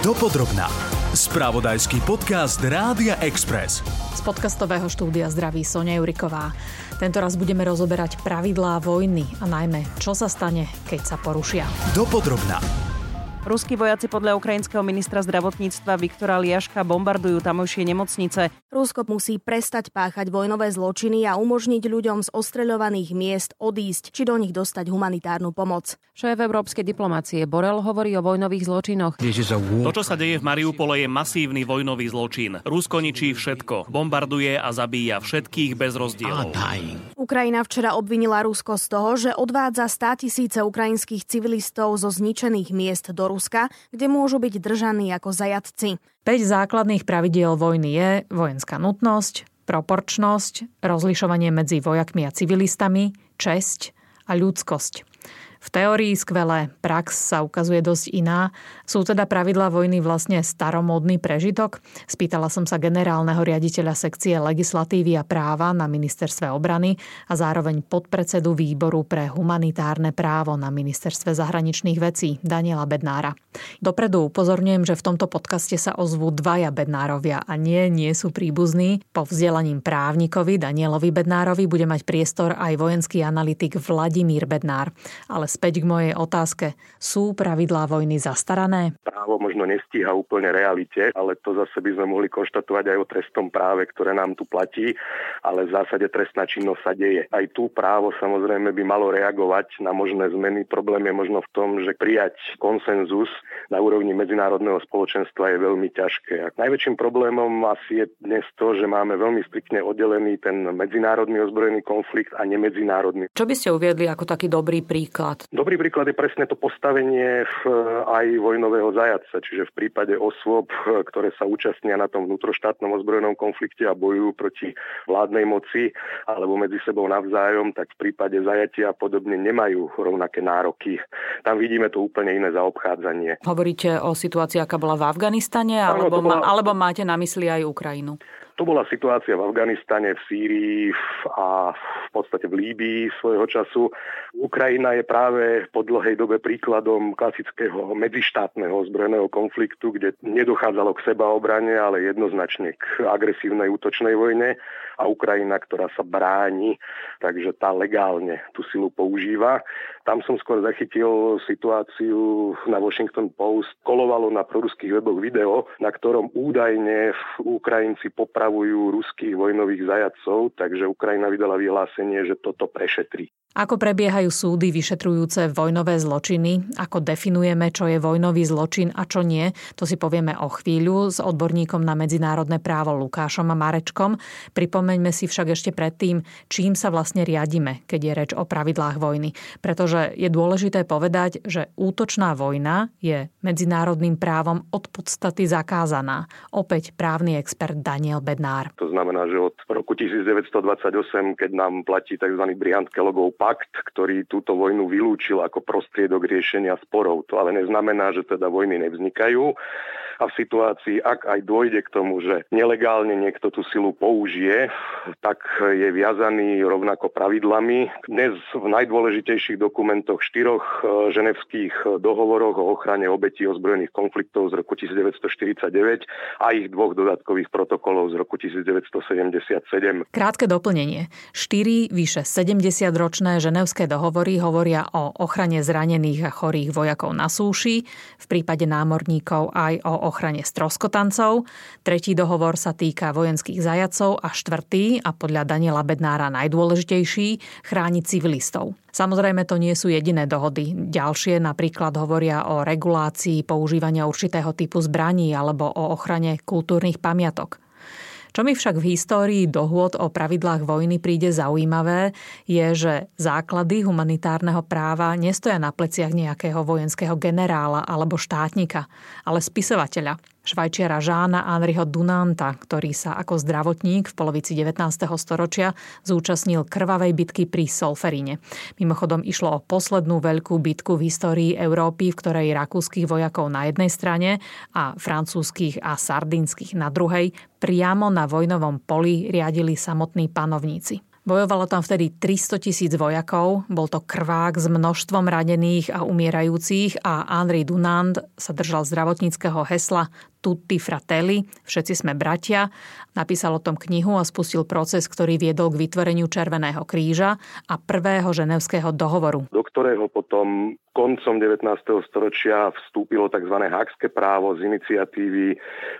Dopodrobná. Spravodajský podcast Rádia Express. Z podcastového štúdia zdraví Sonia Juriková. Tento raz budeme rozoberať pravidlá vojny a najmä, čo sa stane, keď sa porušia. Dopodrobná. Ruskí vojaci podľa ukrajinského ministra zdravotníctva Viktora Liaška bombardujú tamojšie nemocnice. Rusko musí prestať páchať vojnové zločiny a umožniť ľuďom z ostreľovaných miest odísť, či do nich dostať humanitárnu pomoc. Šéf európskej diplomácie Borel hovorí o vojnových zločinoch. To, čo sa deje v Mariupole, je masívny vojnový zločin. Rusko ničí všetko, bombarduje a zabíja všetkých bez rozdielov. Ukrajina včera obvinila Rusko z toho, že odvádza 100 tisíce ukrajinských civilistov zo zničených miest do Ruska, kde môžu byť držaní ako zajatci. 5 základných pravidiel vojny je vojenská nutnosť, proporčnosť, rozlišovanie medzi vojakmi a civilistami, česť a ľudskosť. V teórii skvelé, prax sa ukazuje dosť iná. Sú teda pravidlá vojny vlastne staromódny prežitok? Spýtala som sa generálneho riaditeľa sekcie legislatívy a práva na ministerstve obrany a zároveň podpredsedu výboru pre humanitárne právo na ministerstve zahraničných vecí Daniela Bednára. Dopredu upozorňujem, že v tomto podcaste sa ozvú dvaja Bednárovia a nie, nie sú príbuzní. Po vzdelaním právnikovi Danielovi Bednárovi bude mať priestor aj vojenský analytik Vladimír Bednár. Ale späť k mojej otázke. Sú pravidlá vojny zastarané? Právo možno nestíha úplne realite, ale to zase by sme mohli konštatovať aj o trestnom práve, ktoré nám tu platí, ale v zásade trestná činnosť sa deje. Aj tu právo samozrejme by malo reagovať na možné zmeny. Problém je možno v tom, že prijať konsenzus na úrovni medzinárodného spoločenstva je veľmi ťažké. A najväčším problémom asi je dnes to, že máme veľmi striktne oddelený ten medzinárodný ozbrojený konflikt a nemedzinárodný. Čo by ste uviedli ako taký dobrý príklad? Dobrý príklad je presne to postavenie v, aj vojnového zajaca, čiže v prípade osôb, ktoré sa účastnia na tom vnútroštátnom ozbrojenom konflikte a bojujú proti vládnej moci alebo medzi sebou navzájom, tak v prípade zajatia podobne nemajú rovnaké nároky. Tam vidíme to úplne iné zaobchádzanie. Hovoríte o situácii, aká bola v Afganistane, alebo, bola... alebo máte na mysli aj Ukrajinu? To bola situácia v Afganistane, v Sýrii a v podstate v Líbii svojho času. Ukrajina je práve po dlhej dobe príkladom klasického medzištátneho ozbrojeného konfliktu, kde nedochádzalo k sebaobrane, ale jednoznačne k agresívnej útočnej vojne a Ukrajina, ktorá sa bráni, takže tá legálne tú silu používa. Tam som skôr zachytil situáciu na Washington Post. Kolovalo na proruských weboch video, na ktorom údajne Ukrajinci popravujú ruských vojnových zajacov, takže Ukrajina vydala vyhlásenie, že toto prešetrí. Ako prebiehajú súdy vyšetrujúce vojnové zločiny? Ako definujeme, čo je vojnový zločin a čo nie? To si povieme o chvíľu s odborníkom na medzinárodné právo Lukášom a Marečkom. Pripomeňme si však ešte predtým, čím sa vlastne riadime, keď je reč o pravidlách vojny. Pretože je dôležité povedať, že útočná vojna je medzinárodným právom od podstaty zakázaná. Opäť právny expert Daniel Bednár. To znamená, že od roku 1928, keď nám platí tzv. Briand-Kellogov pakt, ktorý túto vojnu vylúčil ako prostriedok riešenia sporov. To ale neznamená, že teda vojny nevznikajú a v situácii, ak aj dôjde k tomu, že nelegálne niekto tú silu použije, tak je viazaný rovnako pravidlami. Dnes v najdôležitejších dokumentoch štyroch e, ženevských dohovoroch o ochrane obetí ozbrojených konfliktov z roku 1949 a ich dvoch dodatkových protokolov z roku 1977. Krátke doplnenie. Štyri vyše 70-ročné ženevské dohovory hovoria o ochrane zranených a chorých vojakov na súši, v prípade námorníkov aj o ochrane stroskotancov, tretí dohovor sa týka vojenských zajacov a štvrtý, a podľa Daniela Bednára najdôležitejší, chrániť civilistov. Samozrejme to nie sú jediné dohody. Ďalšie napríklad hovoria o regulácii používania určitého typu zbraní alebo o ochrane kultúrnych pamiatok. Čo mi však v histórii dohôd o pravidlách vojny príde zaujímavé, je, že základy humanitárneho práva nestoja na pleciach nejakého vojenského generála alebo štátnika, ale spisovateľa, švajčiara Žána Henriho Dunanta, ktorý sa ako zdravotník v polovici 19. storočia zúčastnil krvavej bitky pri Solferine. Mimochodom išlo o poslednú veľkú bitku v histórii Európy, v ktorej rakúskych vojakov na jednej strane a francúzskych a sardínskych na druhej priamo na vojnovom poli riadili samotní panovníci. Bojovalo tam vtedy 300 tisíc vojakov, bol to krvák s množstvom ranených a umierajúcich a Henri Dunant sa držal zdravotníckého hesla Tutti Fratelli, všetci sme bratia. Napísal o tom knihu a spustil proces, ktorý viedol k vytvoreniu Červeného kríža a prvého ženevského dohovoru. Do ktorého potom koncom 19. storočia vstúpilo tzv. Hákske právo z iniciatívy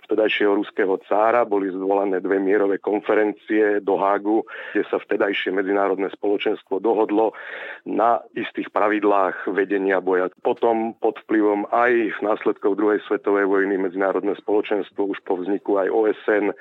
vtedajšieho ruského cára. Boli zvolané dve mierové konferencie do Hágu, kde sa vtedajšie medzinárodné spoločenstvo dohodlo na istých pravidlách vedenia boja. Potom pod vplyvom aj následkov druhej svetovej vojny medzinárodné spoločenstvo už po vzniku aj OSN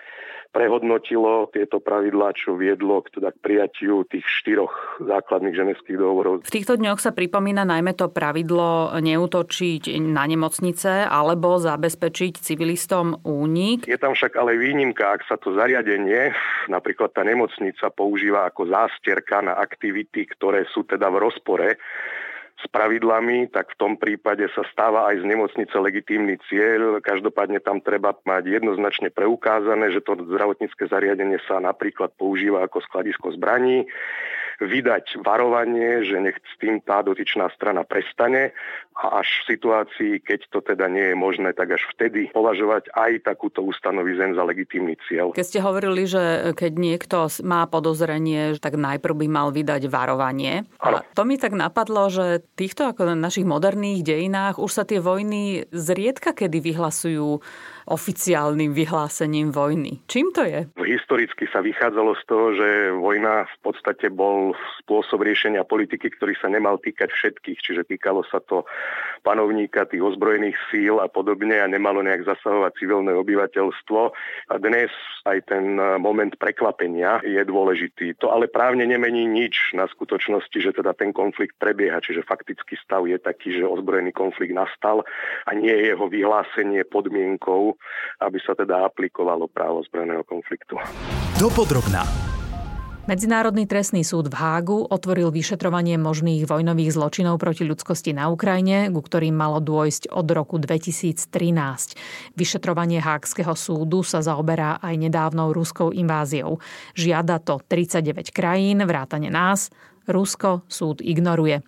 prehodnotilo tieto pravidlá, čo viedlo k, teda k prijatiu tých štyroch základných ženevských dohovorov. V týchto dňoch sa pripomína najmä to pravidlo neutočiť na nemocnice alebo zabezpečiť civilistom únik. Je tam však ale výnimka, ak sa to zariadenie, napríklad tá nemocnica, používa ako zásterka na aktivity, ktoré sú teda v rozpore s pravidlami, tak v tom prípade sa stáva aj z nemocnice legitímny cieľ. Každopádne tam treba mať jednoznačne preukázané, že to zdravotnícke zariadenie sa napríklad používa ako skladisko zbraní vydať varovanie, že nech s tým tá dotyčná strana prestane a až v situácii, keď to teda nie je možné, tak až vtedy považovať aj takúto ustanovizem za legitímny cieľ. Keď ste hovorili, že keď niekto má podozrenie, tak najprv by mal vydať varovanie. Ano. A to mi tak napadlo, že týchto ako na našich moderných dejinách už sa tie vojny zriedka kedy vyhlasujú oficiálnym vyhlásením vojny. Čím to je? Historicky sa vychádzalo z toho, že vojna v podstate bol spôsob riešenia politiky, ktorý sa nemal týkať všetkých, čiže týkalo sa to panovníka, tých ozbrojených síl a podobne a nemalo nejak zasahovať civilné obyvateľstvo. A dnes aj ten moment prekvapenia je dôležitý. To ale právne nemení nič na skutočnosti, že teda ten konflikt prebieha, čiže faktický stav je taký, že ozbrojený konflikt nastal a nie je jeho vyhlásenie podmienkou aby sa teda aplikovalo právo zbrojného konfliktu. Dopodrobná. Medzinárodný trestný súd v Hágu otvoril vyšetrovanie možných vojnových zločinov proti ľudskosti na Ukrajine, ku ktorým malo dôjsť od roku 2013. Vyšetrovanie Hákského súdu sa zaoberá aj nedávnou ruskou inváziou. Žiada to 39 krajín, vrátane nás. Rusko súd ignoruje.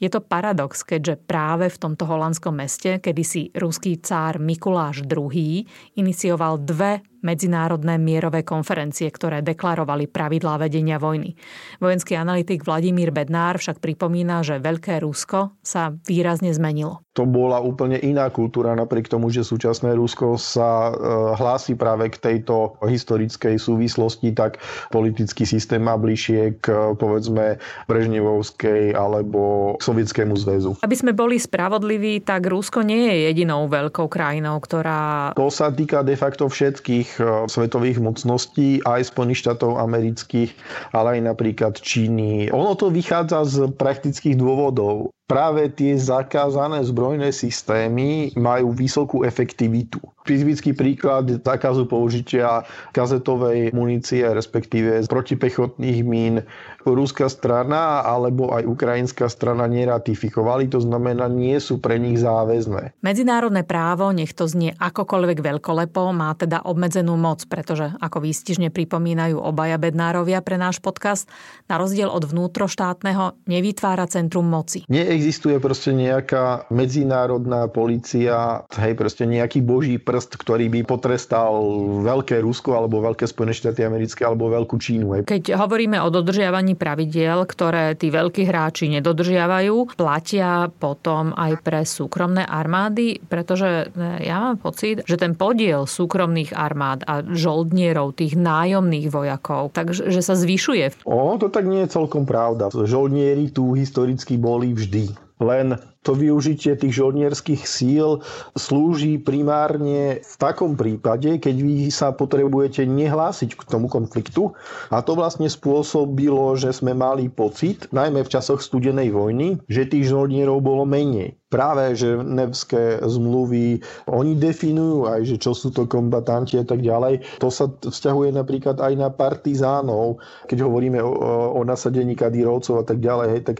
Je to paradox, keďže práve v tomto holandskom meste kedysi ruský cár Mikuláš II inicioval dve medzinárodné mierové konferencie, ktoré deklarovali pravidlá vedenia vojny. Vojenský analytik Vladimír Bednár však pripomína, že Veľké Rusko sa výrazne zmenilo. To bola úplne iná kultúra, napriek tomu, že súčasné Rusko sa e, hlási práve k tejto historickej súvislosti, tak politický systém má bližšie k povedzme Brežnevovskej alebo Sovietskému zväzu. Aby sme boli spravodliví, tak Rusko nie je jedinou veľkou krajinou, ktorá... To sa týka de facto všetkých e, svetových mocností, aj Spojených štátov amerických, ale aj napríklad Číny. Ono to vychádza z praktických dôvodov práve tie zakázané zbrojné systémy majú vysokú efektivitu. Typický príklad zákazu použitia kazetovej munície, respektíve protipechotných mín, ruská strana alebo aj ukrajinská strana neratifikovali, to znamená, nie sú pre nich záväzné. Medzinárodné právo, nech to znie akokoľvek veľkolepo, má teda obmedzenú moc, pretože, ako výstižne pripomínajú obaja bednárovia pre náš podcast, na rozdiel od vnútroštátneho nevytvára centrum moci. Neexistuje proste nejaká medzinárodná policia, hej, proste nejaký boží prst, ktorý by potrestal veľké Rusko alebo veľké Spojené štáty americké alebo veľkú Čínu. Hej. Keď hovoríme o dodržiavaní pravidiel, ktoré tí veľkí hráči nedodržiavajú, platia potom aj pre súkromné armády, pretože e, ja mám pocit, že ten podiel súkromných armád a žoldnierov, tých nájomných vojakov, takže sa zvyšuje. O, to tak nie je celkom pravda. Žoldnieri tu historicky boli vždy. Lena to využitie tých žoldnierských síl slúži primárne v takom prípade, keď vy sa potrebujete nehlásiť k tomu konfliktu. A to vlastne spôsobilo, že sme mali pocit, najmä v časoch studenej vojny, že tých žoldnierov bolo menej práve že nevské zmluvy, oni definujú aj, že čo sú to kombatanti a tak ďalej. To sa vzťahuje napríklad aj na partizánov, keď hovoríme o, o nasadení kadírovcov a tak ďalej, hej, tak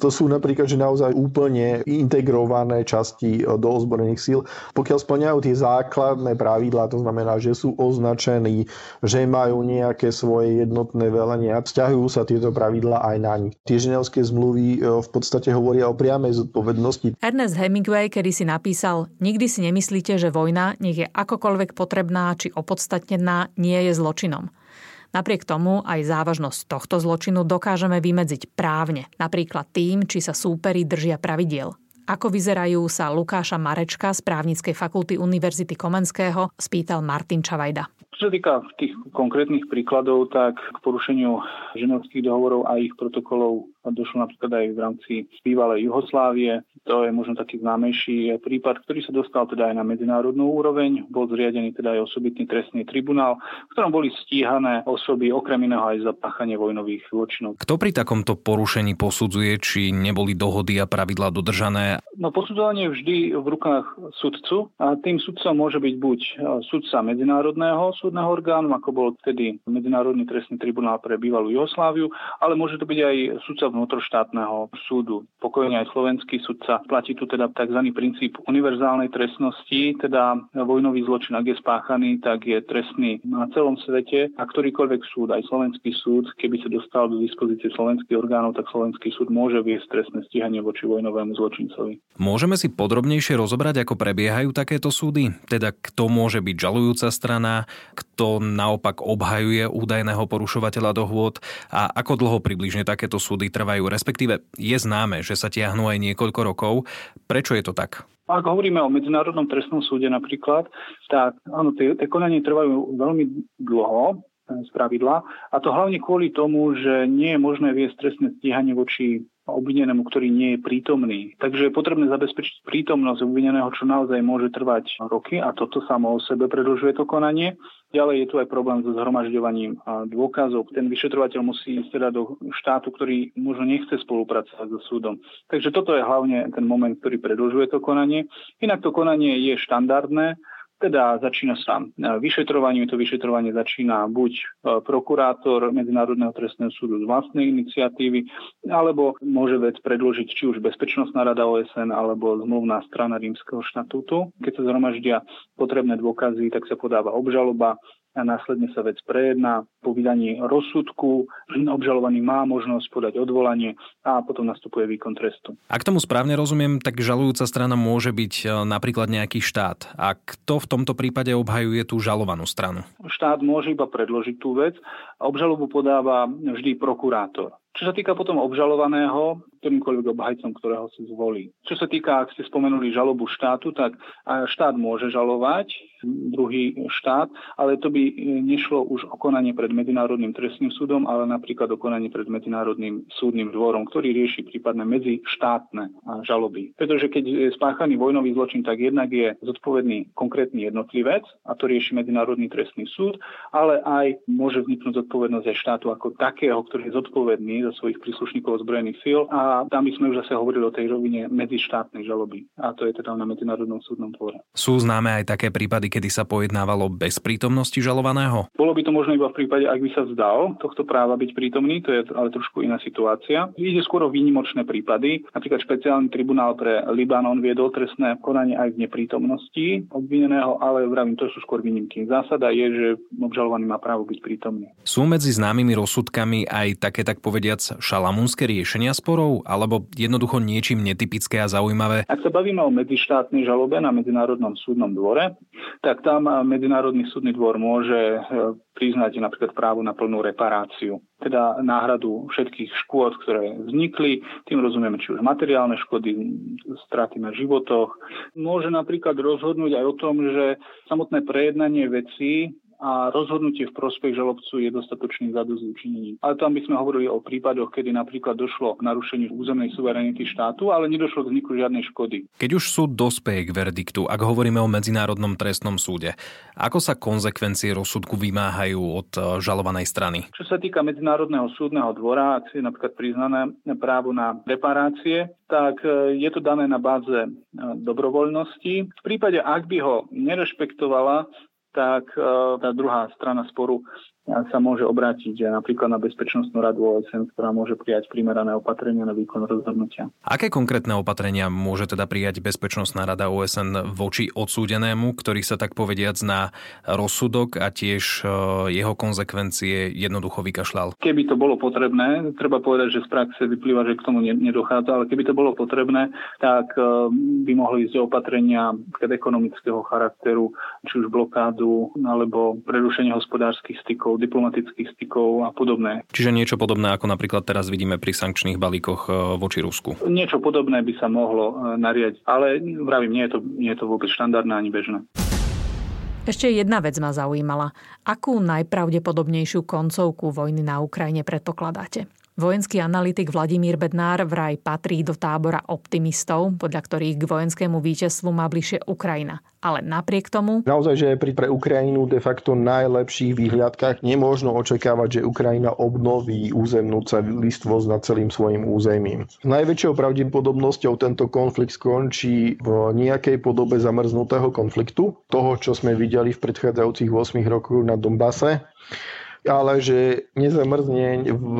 to sú napríklad, že naozaj úplne úplne integrované časti do ozbrojených síl. Pokiaľ splňajú tie základné pravidlá, to znamená, že sú označení, že majú nejaké svoje jednotné velenia, vzťahujú sa tieto pravidlá aj na nich. Tie ženevské zmluvy e, v podstate hovoria o priamej zodpovednosti. Ernest Hemingway kedy si napísal, nikdy si nemyslíte, že vojna, nech je akokoľvek potrebná či opodstatnená, nie je zločinom. Napriek tomu aj závažnosť tohto zločinu dokážeme vymedziť právne, napríklad tým, či sa súperi držia pravidiel. Ako vyzerajú sa Lukáša Marečka z právnickej fakulty Univerzity Komenského, spýtal Martin Čavajda. Čo sa týka tých konkrétnych príkladov, tak k porušeniu ženovských dohovorov a ich protokolov došlo napríklad aj v rámci bývalej Juhoslávie. To je možno taký známejší prípad, ktorý sa dostal teda aj na medzinárodnú úroveň. Bol zriadený teda aj osobitný trestný tribunál, v ktorom boli stíhané osoby okrem iného aj za páchanie vojnových zločinov. Kto pri takomto porušení posudzuje, či neboli dohody a pravidlá dodržané? No posudzovanie je vždy v rukách sudcu a tým sudcom môže byť buď sudca medzinárodného súdneho orgánu, ako bol vtedy Medzinárodný trestný tribunál pre bývalú Jugosláviu, ale môže to byť aj sudca vnútroštátneho súdu. Pokojne aj slovenský sudca. Platí tu teda tzv. princíp univerzálnej trestnosti, teda vojnový zločin, ak je spáchaný, tak je trestný na celom svete a ktorýkoľvek súd, aj slovenský súd, keby sa dostal do dispozície slovenských orgánov, tak slovenský súd môže viesť trestné stíhanie voči vojnovému zločincovi. Môžeme si podrobnejšie rozobrať, ako prebiehajú takéto súdy? Teda kto môže byť žalujúca strana, kto naopak obhajuje údajného porušovateľa dohôd a ako dlho približne takéto súdy trvajú respektíve je známe, že sa tiahnú aj niekoľko rokov. Prečo je to tak? Ak hovoríme o Medzinárodnom trestnom súde napríklad, tak áno, tie, tie konanie trvajú veľmi dlho, z pravidla. A to hlavne kvôli tomu, že nie je možné viesť trestné stíhanie voči obvinenému, ktorý nie je prítomný. Takže je potrebné zabezpečiť prítomnosť obvineného, čo naozaj môže trvať roky a toto samo o sebe predlžuje to konanie. Ďalej je tu aj problém so zhromažďovaním dôkazov. Ten vyšetrovateľ musí ísť teda do štátu, ktorý možno nechce spolupracovať so súdom. Takže toto je hlavne ten moment, ktorý predlžuje to konanie. Inak to konanie je štandardné, teda začína sa vyšetrovanie, to vyšetrovanie začína buď e, prokurátor Medzinárodného trestného súdu z vlastnej iniciatívy, alebo môže vec predložiť či už Bezpečnostná rada OSN alebo zmluvná strana Rímskeho štatútu. Keď sa zhromaždia potrebné dôkazy, tak sa podáva obžaloba a následne sa vec prejedná. Po vydaní rozsudku obžalovaný má možnosť podať odvolanie a potom nastupuje výkon trestu. Ak tomu správne rozumiem, tak žalujúca strana môže byť e, napríklad nejaký štát. A kto v tomto prípade obhajuje tú žalovanú stranu? Štát môže iba predložiť tú vec a obžalobu podáva vždy prokurátor. Čo sa týka potom obžalovaného, ktorýmkoľvek obhajcom, ktorého si zvolí. Čo sa týka, ak ste spomenuli žalobu štátu, tak štát môže žalovať druhý štát, ale to by nešlo už o konanie pred Medzinárodným trestným súdom, ale napríklad o konanie pred Medzinárodným súdnym dvorom, ktorý rieši prípadne medzištátne žaloby. Pretože keď je spáchaný vojnový zločin, tak jednak je zodpovedný konkrétny jednotlivec a to rieši Medzinárodný trestný súd, ale aj môže vzniknúť zodpovednosť aj štátu ako takého, ktorý je zodpovedný za svojich príslušníkov ozbrojených síl a tam by sme už zase hovorili o tej rovine medzištátnej žaloby. A to je teda na Medzinárodnom súdnom dvore. Sú známe aj také prípady, kedy sa pojednávalo bez prítomnosti žalovaného? Bolo by to možno iba v prípade, ak by sa zdal tohto práva byť prítomný, to je ale trošku iná situácia. Ide skôr o výnimočné prípady. Napríklad špeciálny tribunál pre Libanon viedol trestné konanie aj v neprítomnosti obvineného, ale vravím, to sú skôr výnimky. Zásada je, že obžalovaný má právo byť prítomný. Sú medzi známymi rozsudkami aj také, tak povediac, šalamúnske riešenia sporov? alebo jednoducho niečím netypické a zaujímavé? Ak sa bavíme o medzištátnej žalobe na Medzinárodnom súdnom dvore, tak tam Medzinárodný súdny dvor môže e, priznať napríklad právo na plnú reparáciu, teda náhradu všetkých škôd, ktoré vznikli, tým rozumieme či už materiálne škody, straty na životoch. Môže napríklad rozhodnúť aj o tom, že samotné prejednanie veci a rozhodnutie v prospech žalobcu je dostatočným zadozúčinením. Ale tam by sme hovorili o prípadoch, kedy napríklad došlo k narušeniu územnej suverenity štátu, ale nedošlo k vzniku žiadnej škody. Keď už súd dospeje k verdiktu, ak hovoríme o Medzinárodnom trestnom súde, ako sa konsekvencie rozsudku vymáhajú od e, žalovanej strany? Čo sa týka Medzinárodného súdneho dvora, ak je napríklad priznané právo na reparácie, tak e, je to dané na báze e, dobrovoľnosti. V prípade, ak by ho nerešpektovala, tak e, tá druhá strana sporu sa môže obrátiť napríklad na Bezpečnostnú radu OSN, ktorá môže prijať primerané opatrenia na výkon rozhodnutia. Aké konkrétne opatrenia môže teda prijať Bezpečnostná rada OSN voči odsúdenému, ktorý sa tak povediac na rozsudok a tiež e, jeho konsekvencie jednoducho vykašľal? Keby to bolo potrebné, treba povedať, že z praxe vyplýva, že k tomu nedochádza, ale keby to bolo potrebné, tak e, by mohli ísť opatrenia ekonomického charakteru, či už blokádu alebo prerušenie hospodárskych stykov diplomatických stykov a podobné. Čiže niečo podobné, ako napríklad teraz vidíme pri sankčných balíkoch e, voči Rusku. Niečo podobné by sa mohlo e, nariadiť, ale vravím, nie je to, nie je to vôbec štandardné ani bežné. Ešte jedna vec ma zaujímala. Akú najpravdepodobnejšiu koncovku vojny na Ukrajine predpokladáte? Vojenský analytik Vladimír Bednár vraj patrí do tábora optimistov, podľa ktorých k vojenskému víťazstvu má bližšie Ukrajina. Ale napriek tomu... Naozaj, že pri pre Ukrajinu de facto najlepších výhľadkách nemôžno očakávať, že Ukrajina obnoví územnú celistvosť nad celým svojim územím. Najväčšou pravdepodobnosťou tento konflikt skončí v nejakej podobe zamrznutého konfliktu, toho, čo sme videli v predchádzajúcich 8 rokoch na Donbase ale že nezamrzne v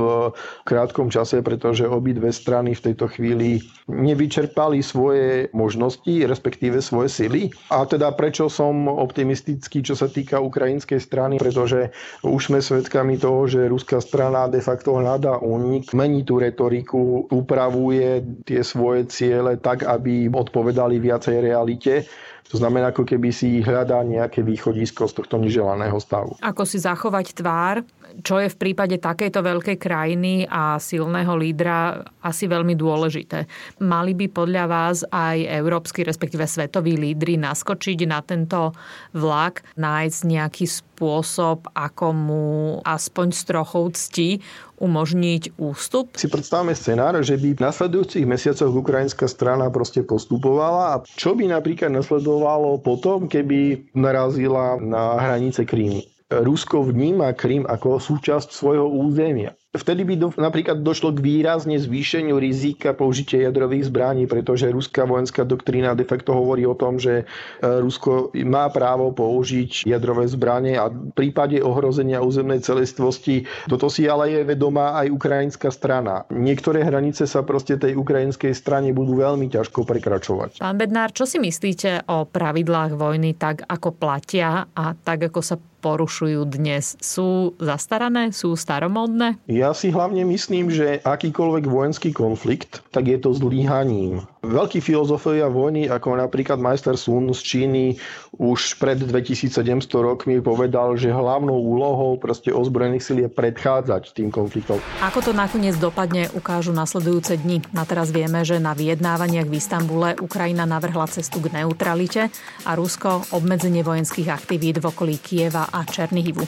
krátkom čase, pretože obidve strany v tejto chvíli nevyčerpali svoje možnosti, respektíve svoje sily. A teda prečo som optimistický, čo sa týka ukrajinskej strany, pretože už sme svedkami toho, že ruská strana de facto hľadá únik, mení tú retoriku, upravuje tie svoje ciele tak, aby odpovedali viacej realite to znamená, ako keby si hľadá nejaké východisko z tohto neželaného stavu. Ako si zachovať tvár, čo je v prípade takejto veľkej krajiny a silného lídra asi veľmi dôležité. Mali by podľa vás aj európsky, respektíve svetoví lídry naskočiť na tento vlak, nájsť nejaký spôsob, ako mu aspoň s trochou cti umožniť ústup? Si predstavme scenár, že by v nasledujúcich mesiacoch ukrajinská strana proste postupovala a čo by napríklad nasledovalo potom, keby narazila na hranice Krímu. Rusko vníma Krym ako súčasť svojho územia. Vtedy by do, napríklad došlo k výrazne zvýšeniu rizika použitia jadrových zbraní, pretože ruská vojenská doktrína de facto hovorí o tom, že e, Rusko má právo použiť jadrové zbranie a v prípade ohrozenia územnej celistvosti toto si ale je vedomá aj ukrajinská strana. Niektoré hranice sa proste tej ukrajinskej strane budú veľmi ťažko prekračovať. Pán Bednár, čo si myslíte o pravidlách vojny tak, ako platia a tak, ako sa porušujú dnes? Sú zastarané? Sú staromódne? Ja si hlavne myslím, že akýkoľvek vojenský konflikt, tak je to zlíhaním Veľkí filozofovia vojny, ako napríklad majster Sun z Číny, už pred 2700 rokmi povedal, že hlavnou úlohou proste ozbrojených síl je predchádzať tým konfliktom. Ako to nakoniec dopadne, ukážu nasledujúce dni. Na teraz vieme, že na vyjednávaniach v Istambule Ukrajina navrhla cestu k neutralite a Rusko obmedzenie vojenských aktivít v okolí Kieva a Černihivu.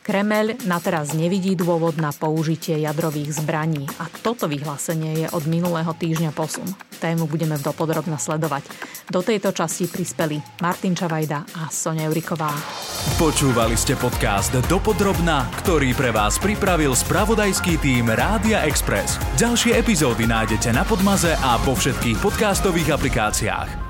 Kremeľ na teraz nevidí dôvod na použitie jadrových zbraní a toto vyhlásenie je od minulého týždňa posun. Tému budeme dopodrobne sledovať. Do tejto časti prispeli Martin Čavajda a Sonia Juriková. Počúvali ste podcast Dopodrobna, ktorý pre vás pripravil spravodajský tým Rádia Express. Ďalšie epizódy nájdete na Podmaze a vo všetkých podcastových aplikáciách.